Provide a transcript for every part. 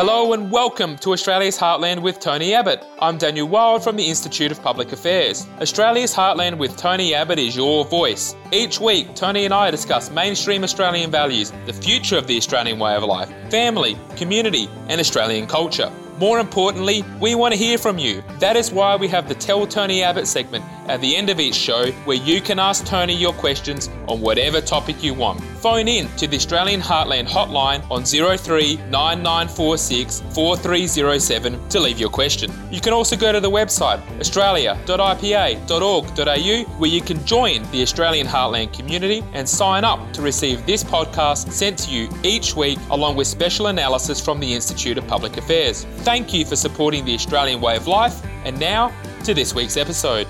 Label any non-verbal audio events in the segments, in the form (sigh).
Hello and welcome to Australia's Heartland with Tony Abbott. I'm Daniel Wild from the Institute of Public Affairs. Australia's Heartland with Tony Abbott is your voice. Each week, Tony and I discuss mainstream Australian values, the future of the Australian way of life, family, community, and Australian culture. More importantly, we want to hear from you. That is why we have the Tell Tony Abbott segment at the end of each show where you can ask Tony your questions on whatever topic you want. Phone in to the Australian Heartland hotline on 03 9946 4307 to leave your question. You can also go to the website australia.ipa.org.au where you can join the Australian Heartland community and sign up to receive this podcast sent to you each week along with special analysis from the Institute of Public Affairs. Thank you for supporting the Australian way of life. And now to this week's episode.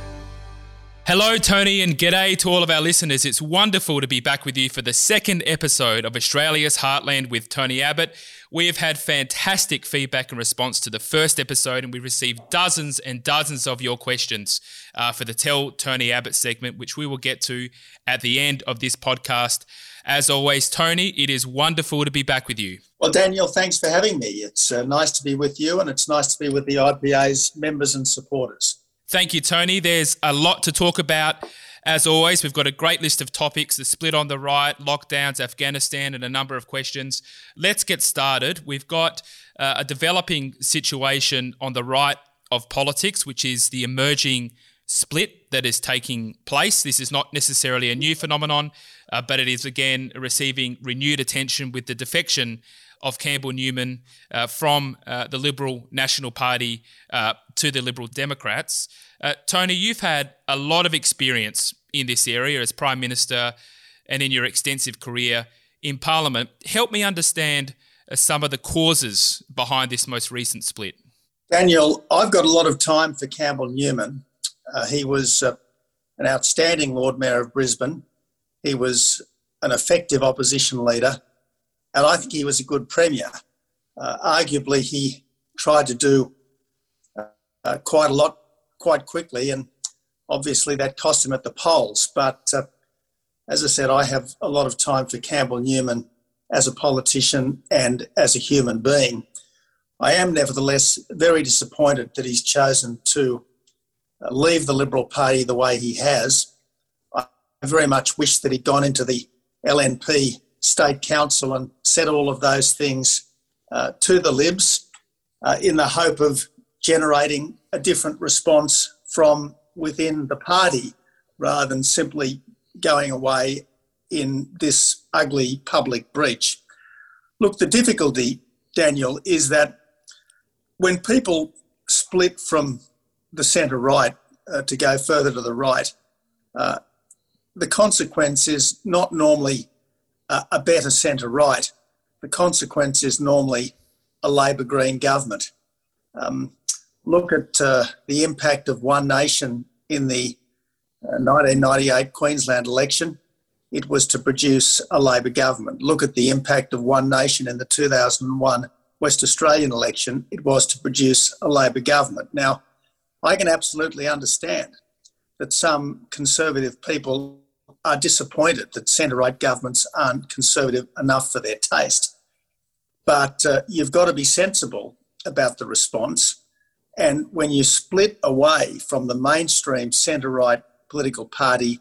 Hello, Tony, and g'day to all of our listeners. It's wonderful to be back with you for the second episode of Australia's Heartland with Tony Abbott. We have had fantastic feedback in response to the first episode, and we received dozens and dozens of your questions uh, for the Tell Tony Abbott segment, which we will get to at the end of this podcast. As always, Tony, it is wonderful to be back with you. Well, Daniel, thanks for having me. It's uh, nice to be with you, and it's nice to be with the IPA's members and supporters. Thank you, Tony. There's a lot to talk about. As always, we've got a great list of topics the split on the right, lockdowns, Afghanistan, and a number of questions. Let's get started. We've got uh, a developing situation on the right of politics, which is the emerging split that is taking place. This is not necessarily a new phenomenon, uh, but it is again receiving renewed attention with the defection of Campbell Newman uh, from uh, the Liberal National Party uh, to the Liberal Democrats. Uh, Tony, you've had a lot of experience in this area as Prime Minister and in your extensive career in Parliament. Help me understand uh, some of the causes behind this most recent split. Daniel, I've got a lot of time for Campbell Newman. He was an outstanding Lord Mayor of Brisbane. He was an effective opposition leader and I think he was a good premier. Uh, arguably, he tried to do uh, quite a lot quite quickly, and obviously that cost him at the polls. But uh, as I said, I have a lot of time for Campbell Newman as a politician and as a human being. I am nevertheless very disappointed that he's chosen to uh, leave the Liberal Party the way he has. I very much wish that he'd gone into the LNP state council and said all of those things uh, to the Libs uh, in the hope of generating a different response from within the party rather than simply going away in this ugly public breach. Look, the difficulty, Daniel, is that when people split from the centre right uh, to go further to the right, uh, the consequence is not normally a better centre right. The consequence is normally a Labor Green government. Um, look at uh, the impact of One Nation in the uh, 1998 Queensland election. It was to produce a Labor government. Look at the impact of One Nation in the 2001 West Australian election. It was to produce a Labor government. Now, I can absolutely understand that some conservative people are disappointed that centre right governments aren't conservative enough for their taste. But uh, you've got to be sensible about the response. And when you split away from the mainstream centre right political party,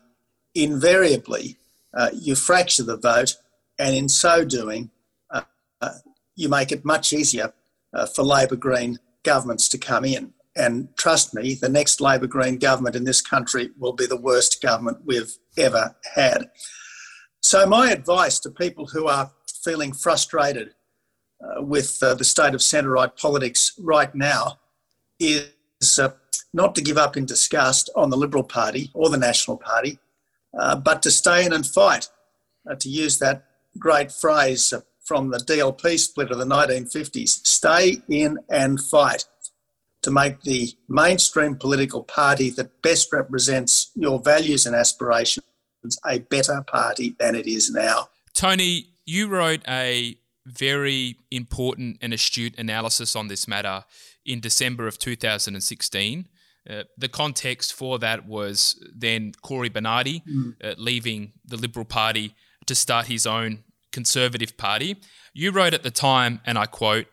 invariably uh, you fracture the vote, and in so doing, uh, uh you make it much easier uh, for Labor Green governments to come in. And trust me, the next Labor Green government in this country will be the worst government we've ever had. So, my advice to people who are feeling frustrated uh, with uh, the state of centre right politics right now is uh, not to give up in disgust on the Liberal Party or the National Party, uh, but to stay in and fight. Uh, to use that great phrase from the DLP split of the 1950s stay in and fight to make the mainstream political party that best represents your values and aspirations a better party than it is now. Tony, you wrote a very important and astute analysis on this matter in December of 2016. Uh, the context for that was then Cory Bernardi mm. uh, leaving the Liberal Party to start his own Conservative Party. You wrote at the time, and I quote,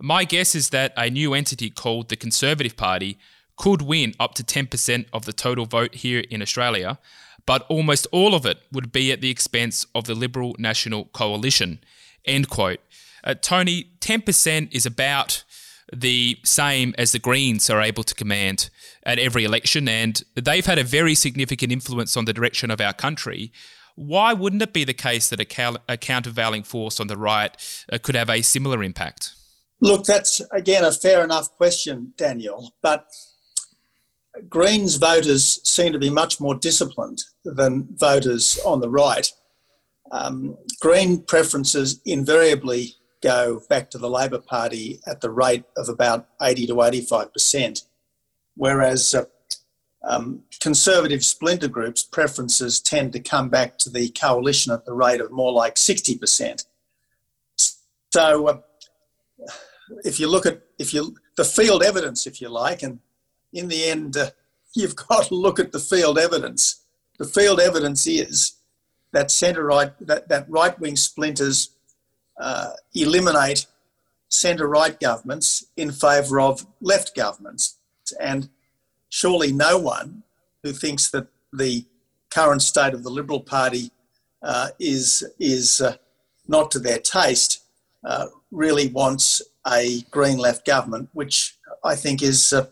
My guess is that a new entity called the Conservative Party could win up to 10% of the total vote here in Australia, but almost all of it would be at the expense of the Liberal National Coalition. End quote. Uh, Tony, 10% is about the same as the Greens are able to command at every election, and they've had a very significant influence on the direction of our country. Why wouldn't it be the case that a, cal- a countervailing force on the right uh, could have a similar impact? Look, that's again a fair enough question, Daniel, but Greens voters seem to be much more disciplined than voters on the right. Um, Green preferences invariably go back to the Labor Party at the rate of about 80 to 85%, whereas uh, um, conservative splinter groups' preferences tend to come back to the coalition at the rate of more like 60%. So, uh, if you look at if you the field evidence, if you like, and in the end, uh, (laughs) you've got to look at the field evidence. The field evidence is that centre right that, that right wing splinters uh, eliminate centre right governments in favour of left governments. And surely no one who thinks that the current state of the Liberal Party uh, is, is uh, not to their taste uh, really wants a Green left government, which I think is, uh,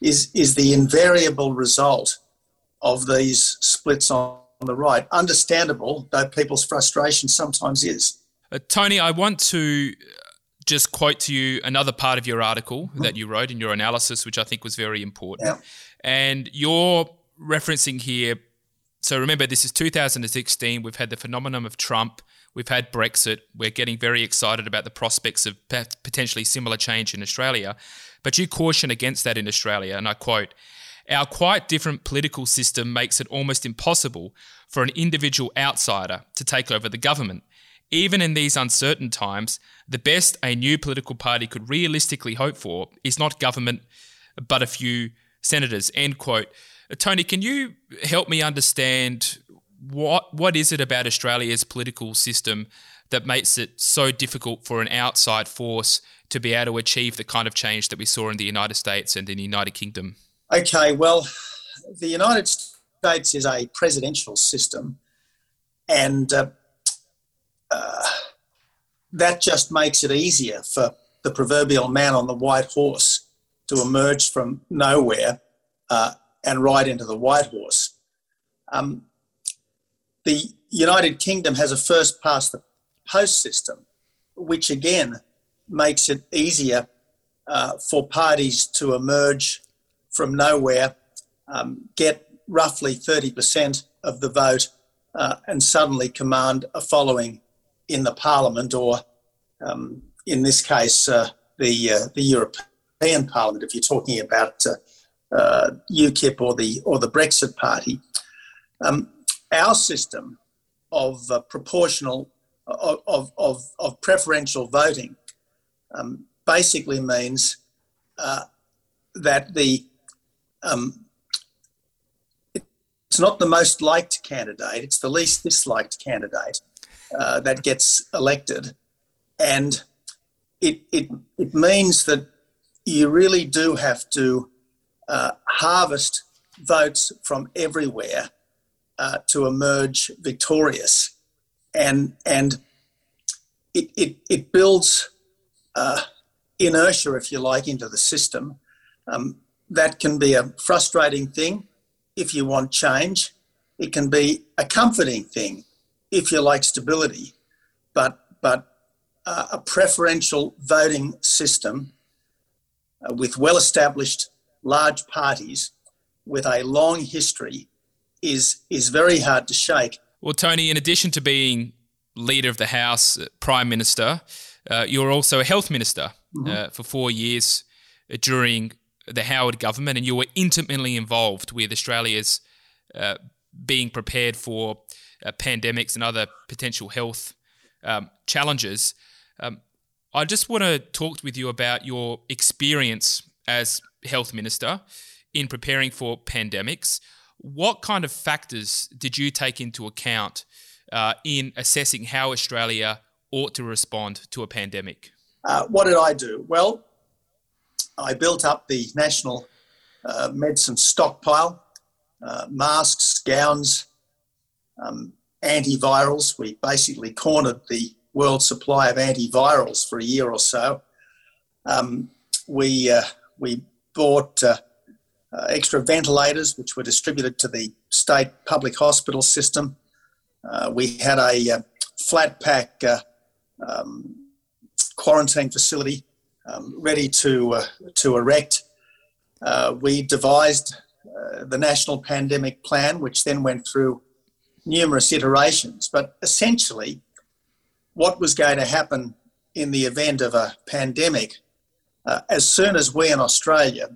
is, is the invariable result of these splits on the right. Understandable, though people's frustration sometimes is. Uh, Tony, I want to just quote to you another part of your article mm-hmm. that you wrote in your analysis, which I think was very important. Yeah. And you're referencing here. So remember, this is 2016. We've had the phenomenon of Trump. We've had Brexit. We're getting very excited about the prospects of potentially similar change in Australia. But you caution against that in Australia. And I quote Our quite different political system makes it almost impossible for an individual outsider to take over the government. Even in these uncertain times, the best a new political party could realistically hope for is not government, but a few senators. End quote. Tony, can you help me understand what what is it about Australia's political system that makes it so difficult for an outside force to be able to achieve the kind of change that we saw in the United States and in the United Kingdom? Okay, well, the United States is a presidential system, and uh, uh, that just makes it easier for the proverbial man on the white horse to emerge from nowhere uh, and ride into the white horse. Um, the United Kingdom has a first past the post system, which again makes it easier uh, for parties to emerge from nowhere, um, get roughly 30% of the vote, uh, and suddenly command a following in the Parliament, or um, in this case, uh, the uh, the European Parliament, if you're talking about uh, UKIP or the or the Brexit Party. Um, our system of proportional of, of, of, preferential voting um, basically means uh, that the um, it's not the most liked candidate; it's the least disliked candidate. Uh, that gets elected. And it, it, it means that you really do have to uh, harvest votes from everywhere uh, to emerge victorious. And, and it, it, it builds uh, inertia, if you like, into the system. Um, that can be a frustrating thing if you want change. It can be a comforting thing if you like stability, but but uh, a preferential voting system uh, with well-established large parties with a long history is is very hard to shake. Well, Tony, in addition to being leader of the House, uh, Prime Minister, uh, you're also a health minister mm-hmm. Uh, for four years uh, during the Howard government, and you were intimately involved with Australia's being prepared for uh, pandemics and other potential health um, challenges. Um, I just want to talk with you about your experience as health minister in preparing for pandemics. What kind of factors did you take into account uh, in assessing how Australia ought to respond to a pandemic? Uh, what did I do? Well, I built up the national uh, medicine stockpile, uh, masks, gowns, um, antivirals. We basically cornered the world supply of antivirals for a year or so. Um, we uh, we bought uh, uh, extra ventilators, which were distributed to the state public hospital system. Uh, we had a uh, flat pack uh, um, quarantine facility um, ready to uh, to erect. we devised the national pandemic plan, which then went through numerous iterations. But essentially, what was going to happen in the event of a pandemic, uh, as soon as we in Australia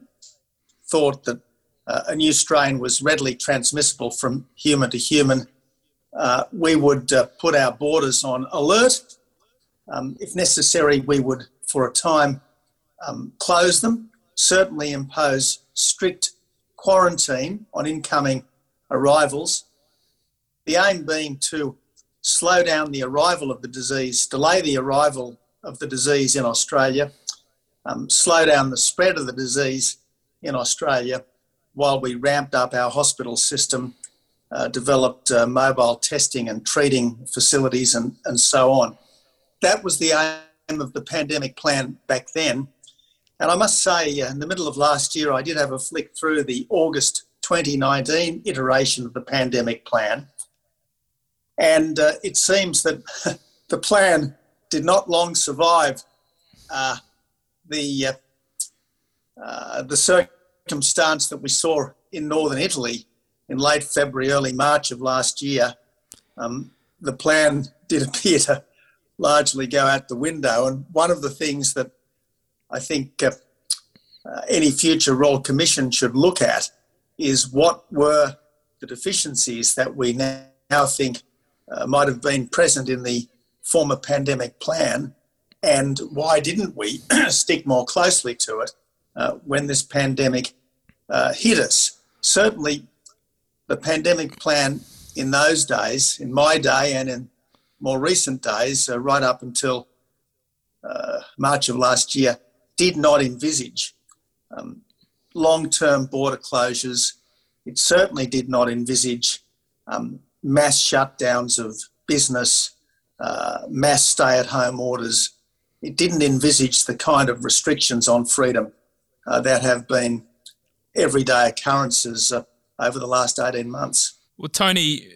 thought that uh, a new strain was readily transmissible from human to human, uh, we would uh, put our borders on alert. Um, if necessary, we would, for a time, um, close them, certainly impose strict quarantine on incoming arrivals. The aim being to slow down the arrival of the disease, delay the arrival of the disease in Australia, um, slow down the spread of the disease in Australia while we ramped up our hospital system, uh, developed uh, mobile testing and treating facilities, and, and so on. That was the aim of the pandemic plan back then. And I must say, uh, in the middle of last year, I did have a flick through the August 2019 iteration of the pandemic plan. And uh, it seems that (laughs) the plan did not long survive uh, the uh, the circumstance that we saw in northern Italy in late February, early March of last year, um, the plan did (laughs) appear to largely go out the window. And one of the things that I think uh, uh, any future Royal Commission should look at is what were the deficiencies that we now think uh, might have been present in the former pandemic plan, and why didn't we (clears throat) stick more closely to it uh, when this pandemic uh, hit us. Certainly, the pandemic plan in those days, in my day and in more recent days, uh, right up until uh, March of last year, did not envisage um, long term border closures. It certainly did not envisage um, mass shutdowns of business, uh, mass stay at home orders. It didn't envisage the kind of restrictions on freedom uh, that have been everyday occurrences uh, over the last 18 months. Well, Tony,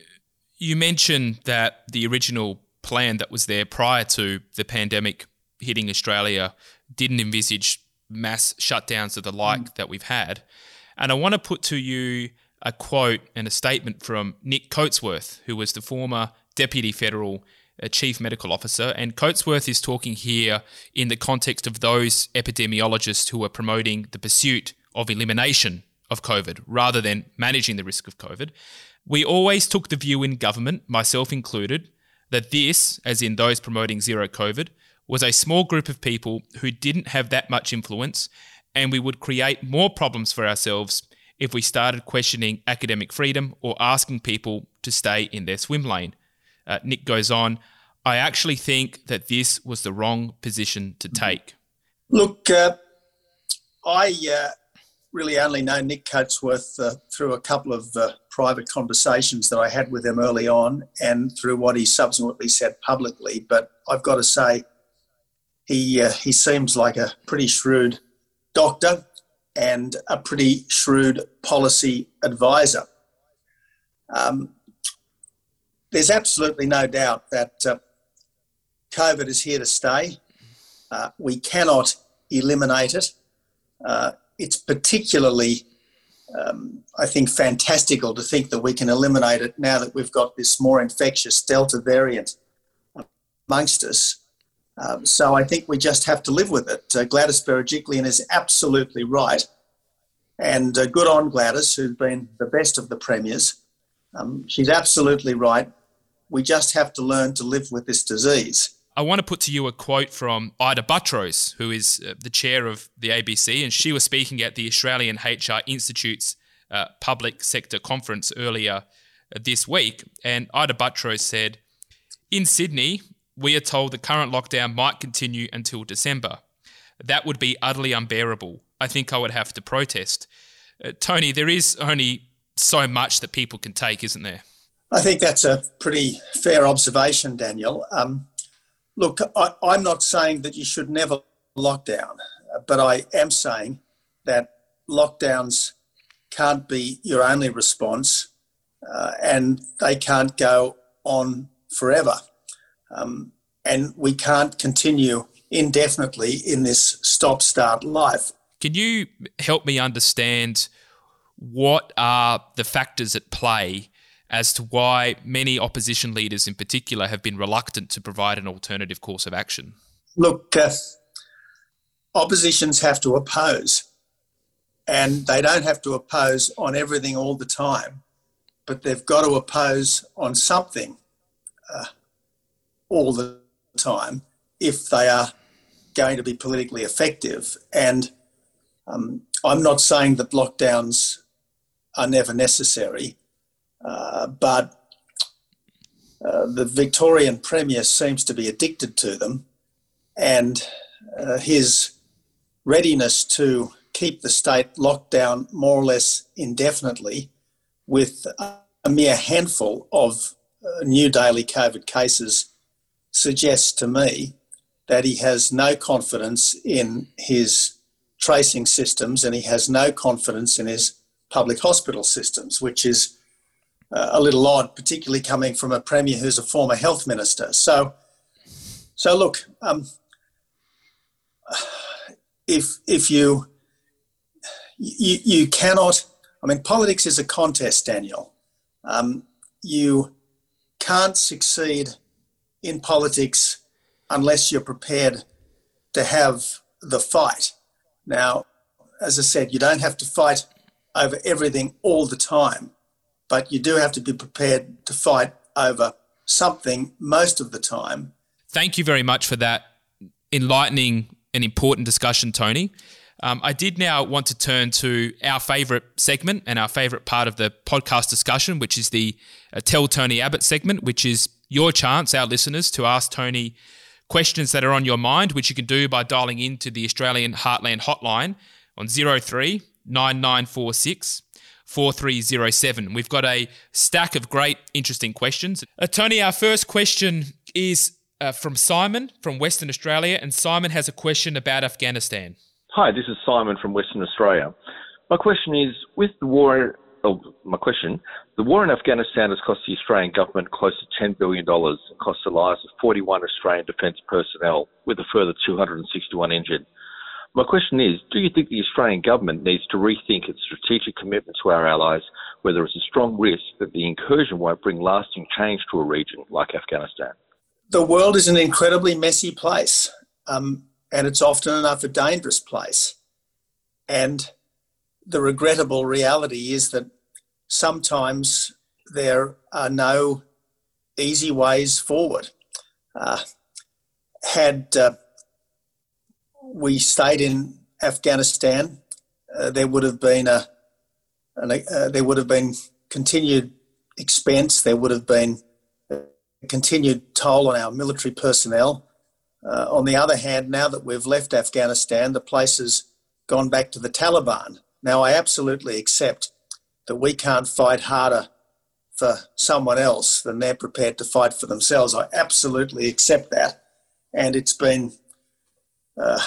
you mentioned that the original plan that was there prior to the pandemic hitting Australia didn't envisage mass shutdowns of the like mm. that we've had. And I want to put to you a quote and a statement from Nick Coatsworth, who was the former Deputy Federal chief medical officer. And Coatsworth is talking here in the context of those epidemiologists who are promoting the pursuit of elimination of COVID rather than managing the risk of COVID. We always took the view in government, myself included, that this, as in those promoting zero COVID, was a small group of people who didn't have that much influence, and we would create more problems for ourselves if we started questioning academic freedom or asking people to stay in their swim lane. Uh, Nick goes on, I actually think that this was the wrong position to mm-hmm. take. Look, uh, I uh, really only know Nick Coatsworth uh, through a couple of uh, private conversations that I had with him early on and through what he subsequently said publicly. But I've got to say, he, uh, he seems like a pretty shrewd doctor and a pretty shrewd policy advisor. Um, there's absolutely no doubt that uh, COVID is here to stay. Uh, we cannot eliminate it. Uh, it's particularly, um, I think, fantastical to think that we can eliminate it now that we've got this more infectious Delta variant amongst us. Um, so I think we just have to live with it. Uh, Gladys Berejiklian is absolutely right. And uh, good on Gladys, who's been the best of the premiers. Um, she's absolutely right. We just have to learn to live with this disease. I want to put to you a quote from Ita Buttrose, who is uh, the chair of the ABC, and she was speaking at the Australian HR Institute's uh, public sector conference earlier this week. And Ita Buttrose said, In Sydney, we are told the current lockdown might continue until December. That would be utterly unbearable. I think I would have to protest. Uh, Tony, there is only so much that people can take, isn't there? I think that's a pretty fair observation, Daniel. Um, look, I, I'm not saying that you should never lock down, but I am saying that lockdowns can't be your only response uh, and they can't go on forever. Um, and we can't continue indefinitely in this stop start life. Can you help me understand what are the factors at play as to why many opposition leaders in particular have been reluctant to provide an alternative course of action? Look, uh, oppositions have to oppose, and they don't have to oppose on everything all the time, but they've got to oppose on something uh, all the time if they are going to be politically effective. And um, I'm not saying that lockdowns are never necessary, uh, but uh, the Victorian Premier seems to be addicted to them, and uh, his readiness to keep the state locked down more or less indefinitely with a mere handful of uh, new daily COVID cases suggests to me that he has no confidence in his tracing systems and he has no confidence in his public hospital systems, which is a little odd, particularly coming from a premier who's a former health minister. So, so look, um, if if you, you you cannot, I mean, politics is a contest, Daniel. Um, you can't succeed in politics unless you're prepared to have the fight. Now, as I said, you don't have to fight over everything all the time, but you do have to be prepared to fight over something most of the time. Thank you very much for that enlightening and important discussion, Tony. Um, I did now want to turn to our favourite segment and our favourite part of the podcast discussion, which is the uh, Tell Tony Abbott segment, which is your chance, our listeners, to ask Tony questions that are on your mind, which you can do by dialing into the Australian Heartland hotline on 03 9946 4307. We've got a stack of great, interesting questions. Uh, Tony, our first question is uh, from Simon from Western Australia, and Simon has a question about Afghanistan. Hi, this is Simon from Western Australia. My question is with the war, oh, my question, the war in Afghanistan has cost the Australian government close to $10 billion and cost the lives of 41 Australian defence personnel, with a further 261 injured. My question is do you think the Australian government needs to rethink its strategic commitment to our allies, where there is a strong risk that the incursion won't bring lasting change to a region like Afghanistan? The world is an incredibly messy place. Um, and it's often enough a dangerous place. And the regrettable reality is that sometimes there are no easy ways forward. Uh, had uh, we stayed in Afghanistan, uh, there would have been a, an, uh, there would have been continued expense. There would have been a continued toll on our military personnel. Uh, on the other hand, now that we've left Afghanistan, the place has gone back to the Taliban. Now, I absolutely accept that we can't fight harder for someone else than they're prepared to fight for themselves. I absolutely accept that. And it's been uh,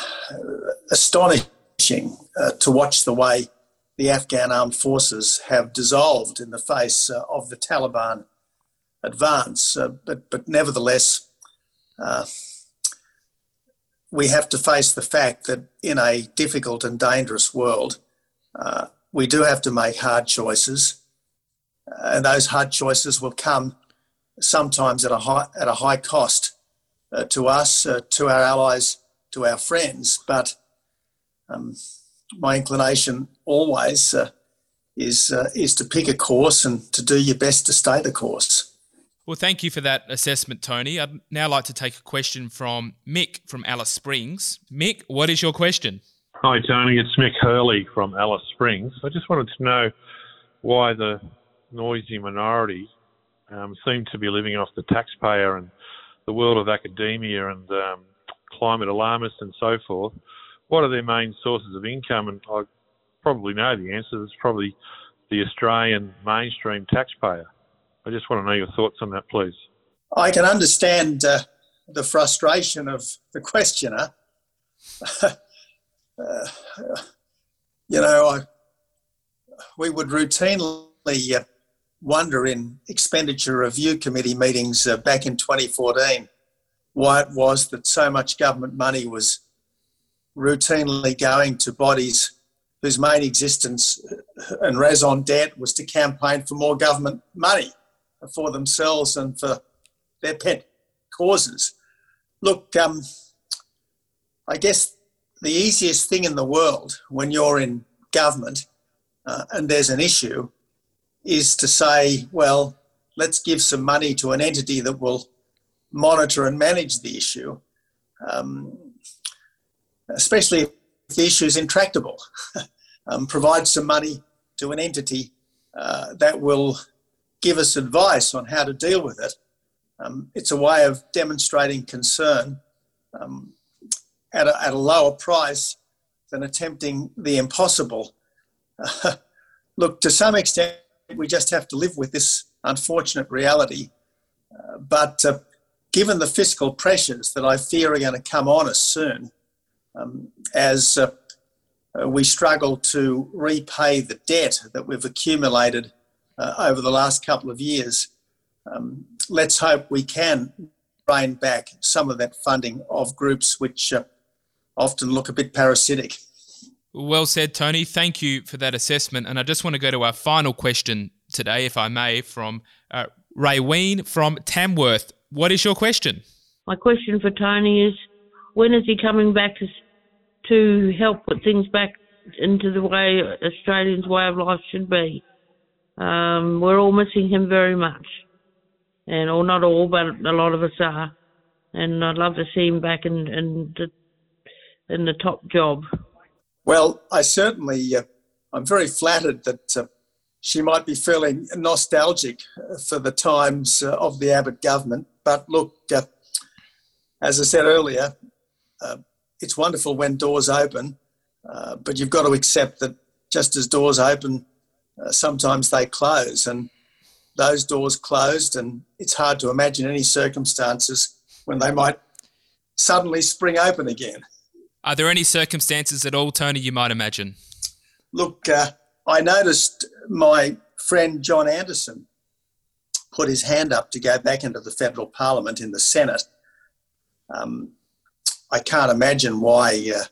astonishing uh, to watch the way the Afghan armed forces have dissolved in the face uh, of the Taliban advance. Uh, but, but nevertheless, uh, we have to face the fact that in a difficult and dangerous world, uh, we do have to make hard choices, and those hard choices will come sometimes at a high at a high cost to us, to our allies, to our friends. But um, my inclination always uh, is uh, is to pick a course and to do your best to stay the course. Well, thank you for that assessment, Tony. I'd now like to take a question from Mick from Alice Springs. Mick, what is your question? Hi, Tony. It's Mick Hurley from Alice Springs. I just wanted to know why the noisy minority um, seem to be living off the taxpayer and the world of academia and um, climate alarmists and so forth, what are their main sources of income? And I probably know the answer. It's probably the Australian mainstream taxpayer. I just want to know your thoughts on that, please. I can understand uh, the frustration of the questioner. (laughs) uh, you know, I, we would routinely uh, wonder in expenditure review committee meetings uh, back in 2014 why it was that so much government money was routinely going to bodies whose main existence and raison d'etre was to campaign for more government money for themselves and for their pet causes. Look, um, I guess the easiest thing in the world when you're in government uh, and there's an issue is to say, well, let's give some money to an entity that will monitor and manage the issue, um, especially if the issue is intractable. (laughs) um, provide some money to an entity uh, that will give us advice on how to deal with it. Um, it's a way of demonstrating concern um, at, a, at, a, lower price than attempting the impossible. (laughs) Look, to some extent, we just have to live with this unfortunate reality. Uh, but uh, given the fiscal pressures that I fear are going to come on us soon, um, as uh, uh, we struggle to repay the debt that we've accumulated uh, over the last couple of years. Um, let's hope we can rein back some of that funding of groups which uh, often look a bit parasitic. Well said, Tony. Thank you for that assessment. And I just want to go to our final question today, if I may, from uh, Ray Ween from Tamworth. What is your question? My question for Tony is when is he coming back to to help put things back into the way Australians' way of life should be. Um, we're all missing him very much, and or not all, but a lot of us are. And I'd love to see him back in in the, in the top job. Well, I certainly, uh, I'm very flattered that uh, she might be feeling nostalgic for the times uh, of the Abbott government. But look, uh, as I said earlier, uh, it's wonderful when doors open, uh, but you've got to accept that just as doors open, uh, sometimes they close, and those doors closed, and it's hard to imagine any circumstances when they might suddenly spring open again. Are there any circumstances at all, Tony, you might imagine? Look, uh, I noticed my friend John Anderson put his hand up to go back into the federal parliament in the Senate. Um, I can't imagine why uh,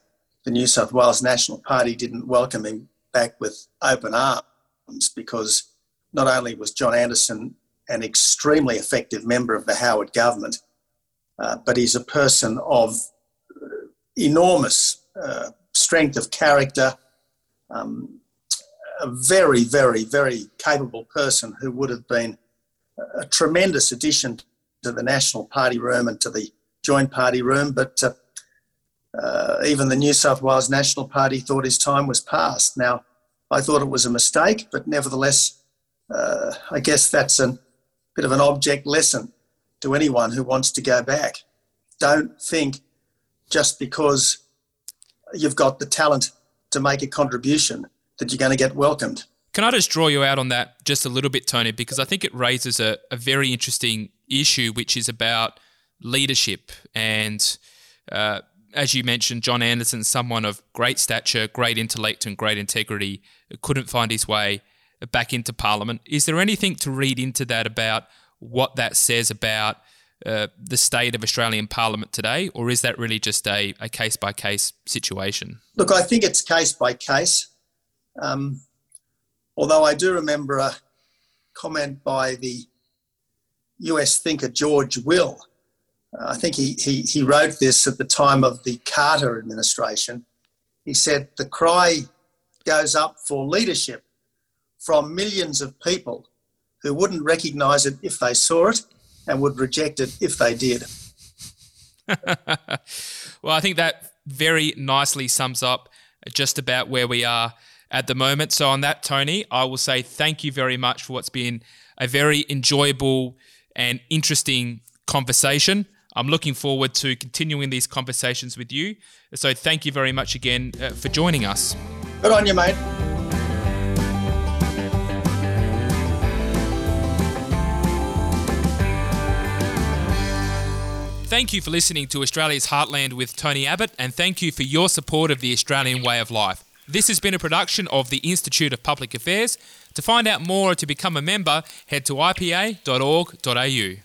the New South Wales National Party didn't welcome him back with open arms because not only was John Anderson an extremely effective member of the Howard government, uh, but he's a person of enormous uh, strength of character, um, a very, very, very capable person who would have been a tremendous addition to the National Party room and to the Joint Party room. But uh, uh, even the New South Wales National Party thought his time was past. Now, I thought it was a mistake, but nevertheless, uh, I guess that's a bit of an object lesson to anyone who wants to go back. Don't think just because you've got the talent to make a contribution that you're going to get welcomed. Can I just draw you out on that just a little bit, Tony? Because I think it raises a, a very interesting issue, which is about leadership and uh, as you mentioned, John Anderson, someone of great stature, great intellect, and great integrity, couldn't find his way back into Parliament. Is there anything to read into that about what that says about uh, the state of Australian Parliament today, or is that really just a case by case situation? Look, I think it's case by case. Um, although I do remember a comment by the US thinker George Will uh, I think he, he, he wrote this at the time of the Carter administration. He said, The cry goes up for leadership from millions of people who wouldn't recognise it if they saw it and would reject it if they did. (laughs) well, I think that very nicely sums up just about where we are at the moment. So, on that, Tony, I will say thank you very much for what's been a very enjoyable and interesting conversation. I'm looking forward to continuing these conversations with you. So thank you very much again uh, for joining us. Good on you, mate. Thank you for listening to Australia's Heartland with Tony Abbott, and thank you for your support of the Australian way of life. This has been a production of the Institute of Public Affairs. To find out more or to become a member, head to ipa.org.au.